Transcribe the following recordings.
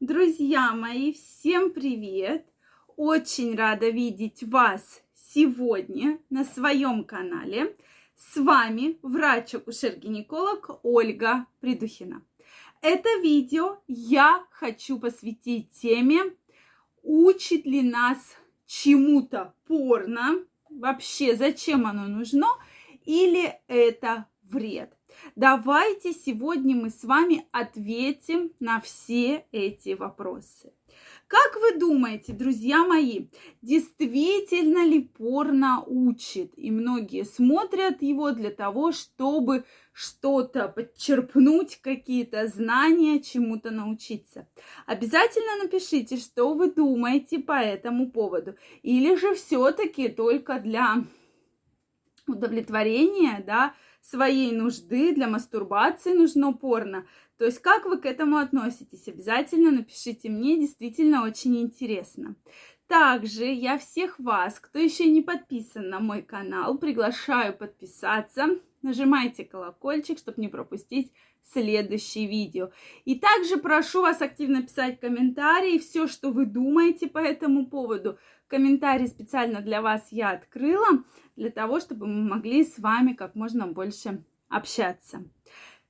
Друзья мои, всем привет! Очень рада видеть вас сегодня на своем канале. С вами врач-акушер-гинеколог Ольга Придухина. Это видео я хочу посвятить теме, учит ли нас чему-то порно, вообще зачем оно нужно, или это вред. Давайте сегодня мы с вами ответим на все эти вопросы. Как вы думаете, друзья мои, действительно ли порно учит? И многие смотрят его для того, чтобы что-то подчерпнуть, какие-то знания, чему-то научиться. Обязательно напишите, что вы думаете по этому поводу. Или же все-таки только для удовлетворения, да, своей нужды, для мастурбации нужно порно. То есть как вы к этому относитесь? Обязательно напишите мне, действительно очень интересно. Также я всех вас, кто еще не подписан на мой канал, приглашаю подписаться. Нажимайте колокольчик, чтобы не пропустить следующее видео. И также прошу вас активно писать комментарии, все, что вы думаете по этому поводу. Комментарии специально для вас я открыла, для того, чтобы мы могли с вами как можно больше общаться.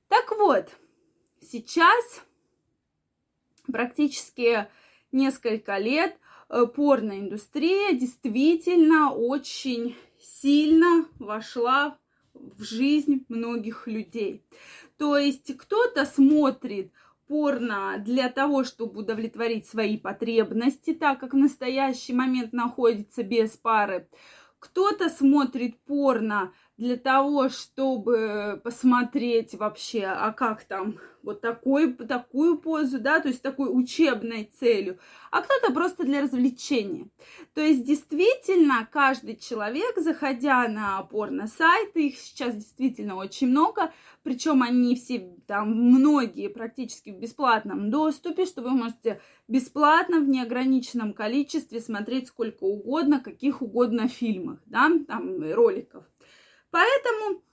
Так вот, сейчас практически несколько лет э, порноиндустрия действительно очень сильно вошла в жизнь многих людей. То есть кто-то смотрит порно для того, чтобы удовлетворить свои потребности, так как в настоящий момент находится без пары. Кто-то смотрит порно для того, чтобы посмотреть вообще, а как там вот такой, такую позу, да, то есть такой учебной целью, а кто-то просто для развлечения. То есть действительно каждый человек, заходя на порно-сайты, их сейчас действительно очень много, причем они все там многие практически в бесплатном доступе, что вы можете бесплатно в неограниченном количестве смотреть сколько угодно, каких угодно фильмах, да, там роликов. Поэтому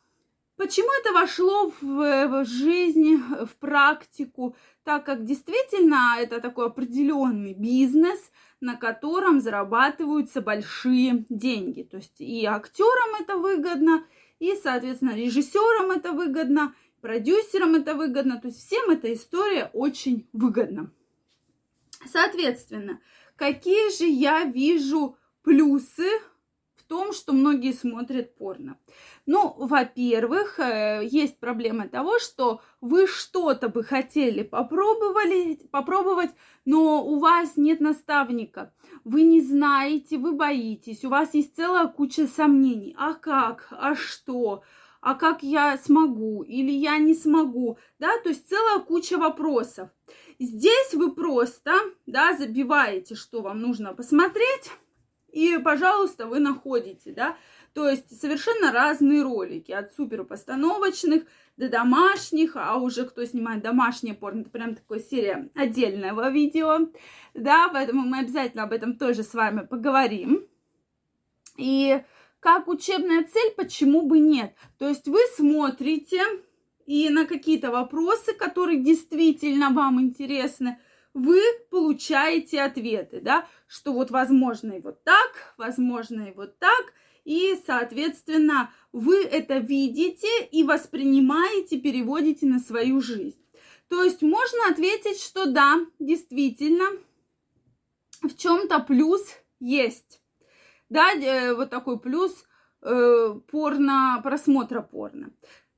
почему это вошло в, жизнь, в практику, так как действительно это такой определенный бизнес, на котором зарабатываются большие деньги. То есть и актерам это выгодно, и, соответственно, режиссерам это выгодно, продюсерам это выгодно. То есть всем эта история очень выгодна. Соответственно, какие же я вижу плюсы том, что многие смотрят порно. Ну, во-первых, э, есть проблема того, что вы что-то бы хотели попробовали, попробовать, но у вас нет наставника. Вы не знаете, вы боитесь, у вас есть целая куча сомнений. А как? А что? а как я смогу или я не смогу, да, то есть целая куча вопросов. Здесь вы просто, да, забиваете, что вам нужно посмотреть, и, пожалуйста, вы находите, да, то есть совершенно разные ролики, от супер постановочных до домашних, а уже кто снимает домашнее порно, это прям такая серия отдельного видео, да, поэтому мы обязательно об этом тоже с вами поговорим. И как учебная цель, почему бы нет? То есть вы смотрите и на какие-то вопросы, которые действительно вам интересны, вы получаете ответы, да, что вот возможно и вот так, возможно и вот так, и, соответственно, вы это видите и воспринимаете, переводите на свою жизнь. То есть можно ответить, что да, действительно, в чем-то плюс есть. Да, э, вот такой плюс э, порно, просмотра порно.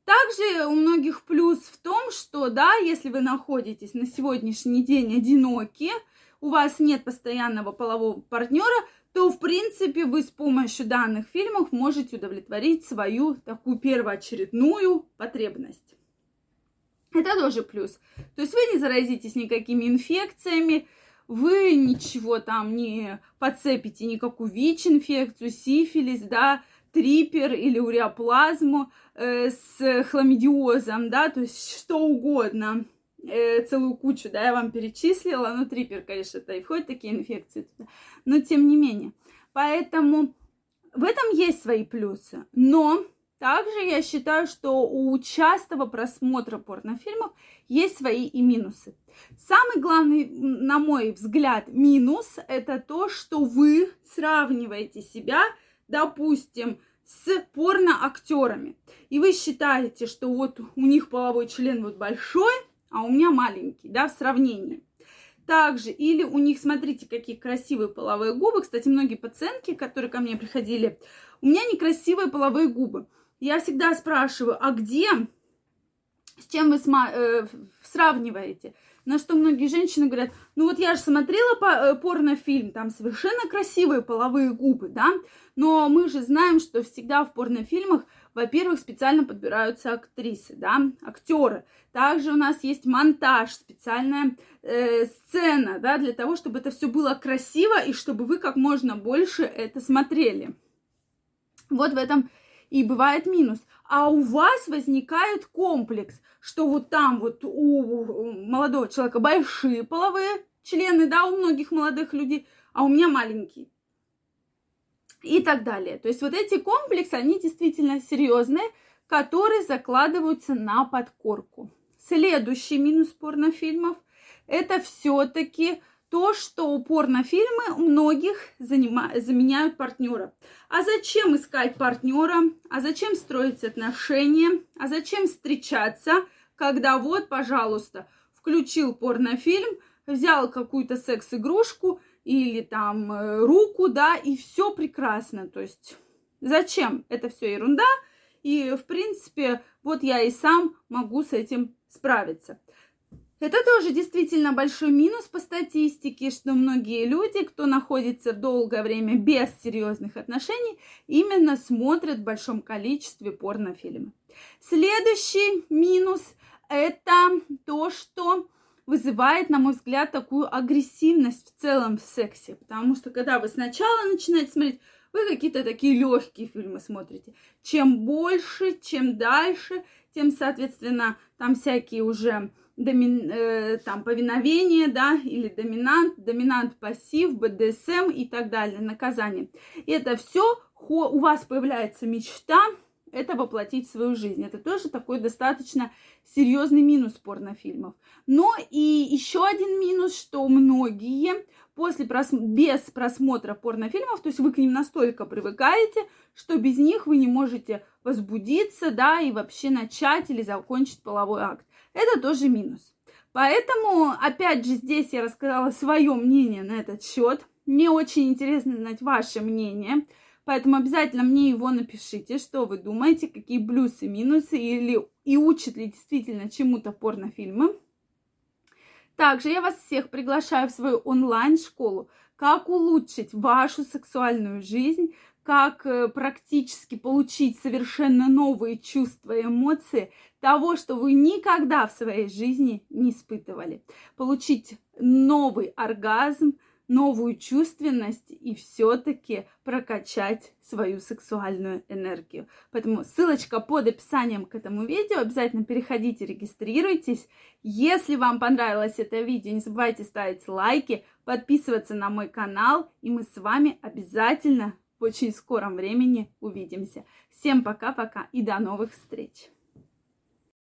Также у многих плюс в том, что, да, если вы находитесь на сегодняшний день одиноки, у вас нет постоянного полового партнера, то, в принципе, вы с помощью данных фильмов можете удовлетворить свою такую первоочередную потребность. Это тоже плюс. То есть вы не заразитесь никакими инфекциями, вы ничего там не подцепите, никакую ВИЧ-инфекцию, сифилис, да, трипер или уреоплазму э, с хламидиозом, да, то есть что угодно, э, целую кучу, да, я вам перечислила, но трипер, конечно, это и входят такие инфекции, но тем не менее. Поэтому в этом есть свои плюсы, но Также я считаю, что у частого просмотра порнофильмов есть свои и минусы. Самый главный, на мой взгляд, минус – это то, что вы сравниваете себя, допустим, с порноактерами. И вы считаете, что вот у них половой член вот большой, а у меня маленький, да, в сравнении. Также, или у них, смотрите, какие красивые половые губы. Кстати, многие пациентки, которые ко мне приходили, у меня некрасивые половые губы. Я всегда спрашиваю, а где, с чем вы сма- э, сравниваете? На что многие женщины говорят, ну вот я же смотрела по, э, порнофильм, там совершенно красивые половые губы, да, но мы же знаем, что всегда в порнофильмах, во-первых, специально подбираются актрисы, да, актеры. Также у нас есть монтаж, специальная э, сцена, да, для того, чтобы это все было красиво и чтобы вы как можно больше это смотрели. Вот в этом и бывает минус. А у вас возникает комплекс, что вот там вот у молодого человека большие половые члены, да, у многих молодых людей, а у меня маленькие. И так далее. То есть вот эти комплексы, они действительно серьезные, которые закладываются на подкорку. Следующий минус порнофильмов – это все-таки то, что порнофильмы у многих заменяют партнера. А зачем искать партнера? А зачем строить отношения? А зачем встречаться, когда вот, пожалуйста, включил порнофильм, взял какую-то секс-игрушку или там э, руку, да, и все прекрасно. То есть зачем? Это все ерунда. И, в принципе, вот я и сам могу с этим справиться. Это тоже действительно большой минус по статистике, что многие люди, кто находится долгое время без серьезных отношений, именно смотрят в большом количестве порнофильмы. Следующий минус – это то, что вызывает, на мой взгляд, такую агрессивность в целом в сексе. Потому что когда вы сначала начинаете смотреть, вы какие-то такие легкие фильмы смотрите. Чем больше, чем дальше, тем, соответственно, там всякие уже доми, э, там, повиновение, да, или доминант, доминант, пассив, БДСМ и так далее, наказание. И это все, у вас появляется мечта, это воплотить в свою жизнь. Это тоже такой достаточно серьезный минус порнофильмов. Но и еще один минус, что многие после прос... без просмотра порнофильмов, то есть вы к ним настолько привыкаете, что без них вы не можете возбудиться, да, и вообще начать или закончить половой акт. Это тоже минус. Поэтому, опять же, здесь я рассказала свое мнение на этот счет. Мне очень интересно знать ваше мнение. Поэтому обязательно мне его напишите, что вы думаете, какие плюсы, минусы, или и учат ли действительно чему-то порнофильмы. Также я вас всех приглашаю в свою онлайн-школу «Как улучшить вашу сексуальную жизнь», как э, практически получить совершенно новые чувства и эмоции того, что вы никогда в своей жизни не испытывали. Получить новый оргазм, новую чувственность и все-таки прокачать свою сексуальную энергию. Поэтому ссылочка под описанием к этому видео. Обязательно переходите, регистрируйтесь. Если вам понравилось это видео, не забывайте ставить лайки, подписываться на мой канал, и мы с вами обязательно в очень скором времени увидимся. Всем пока-пока и до новых встреч!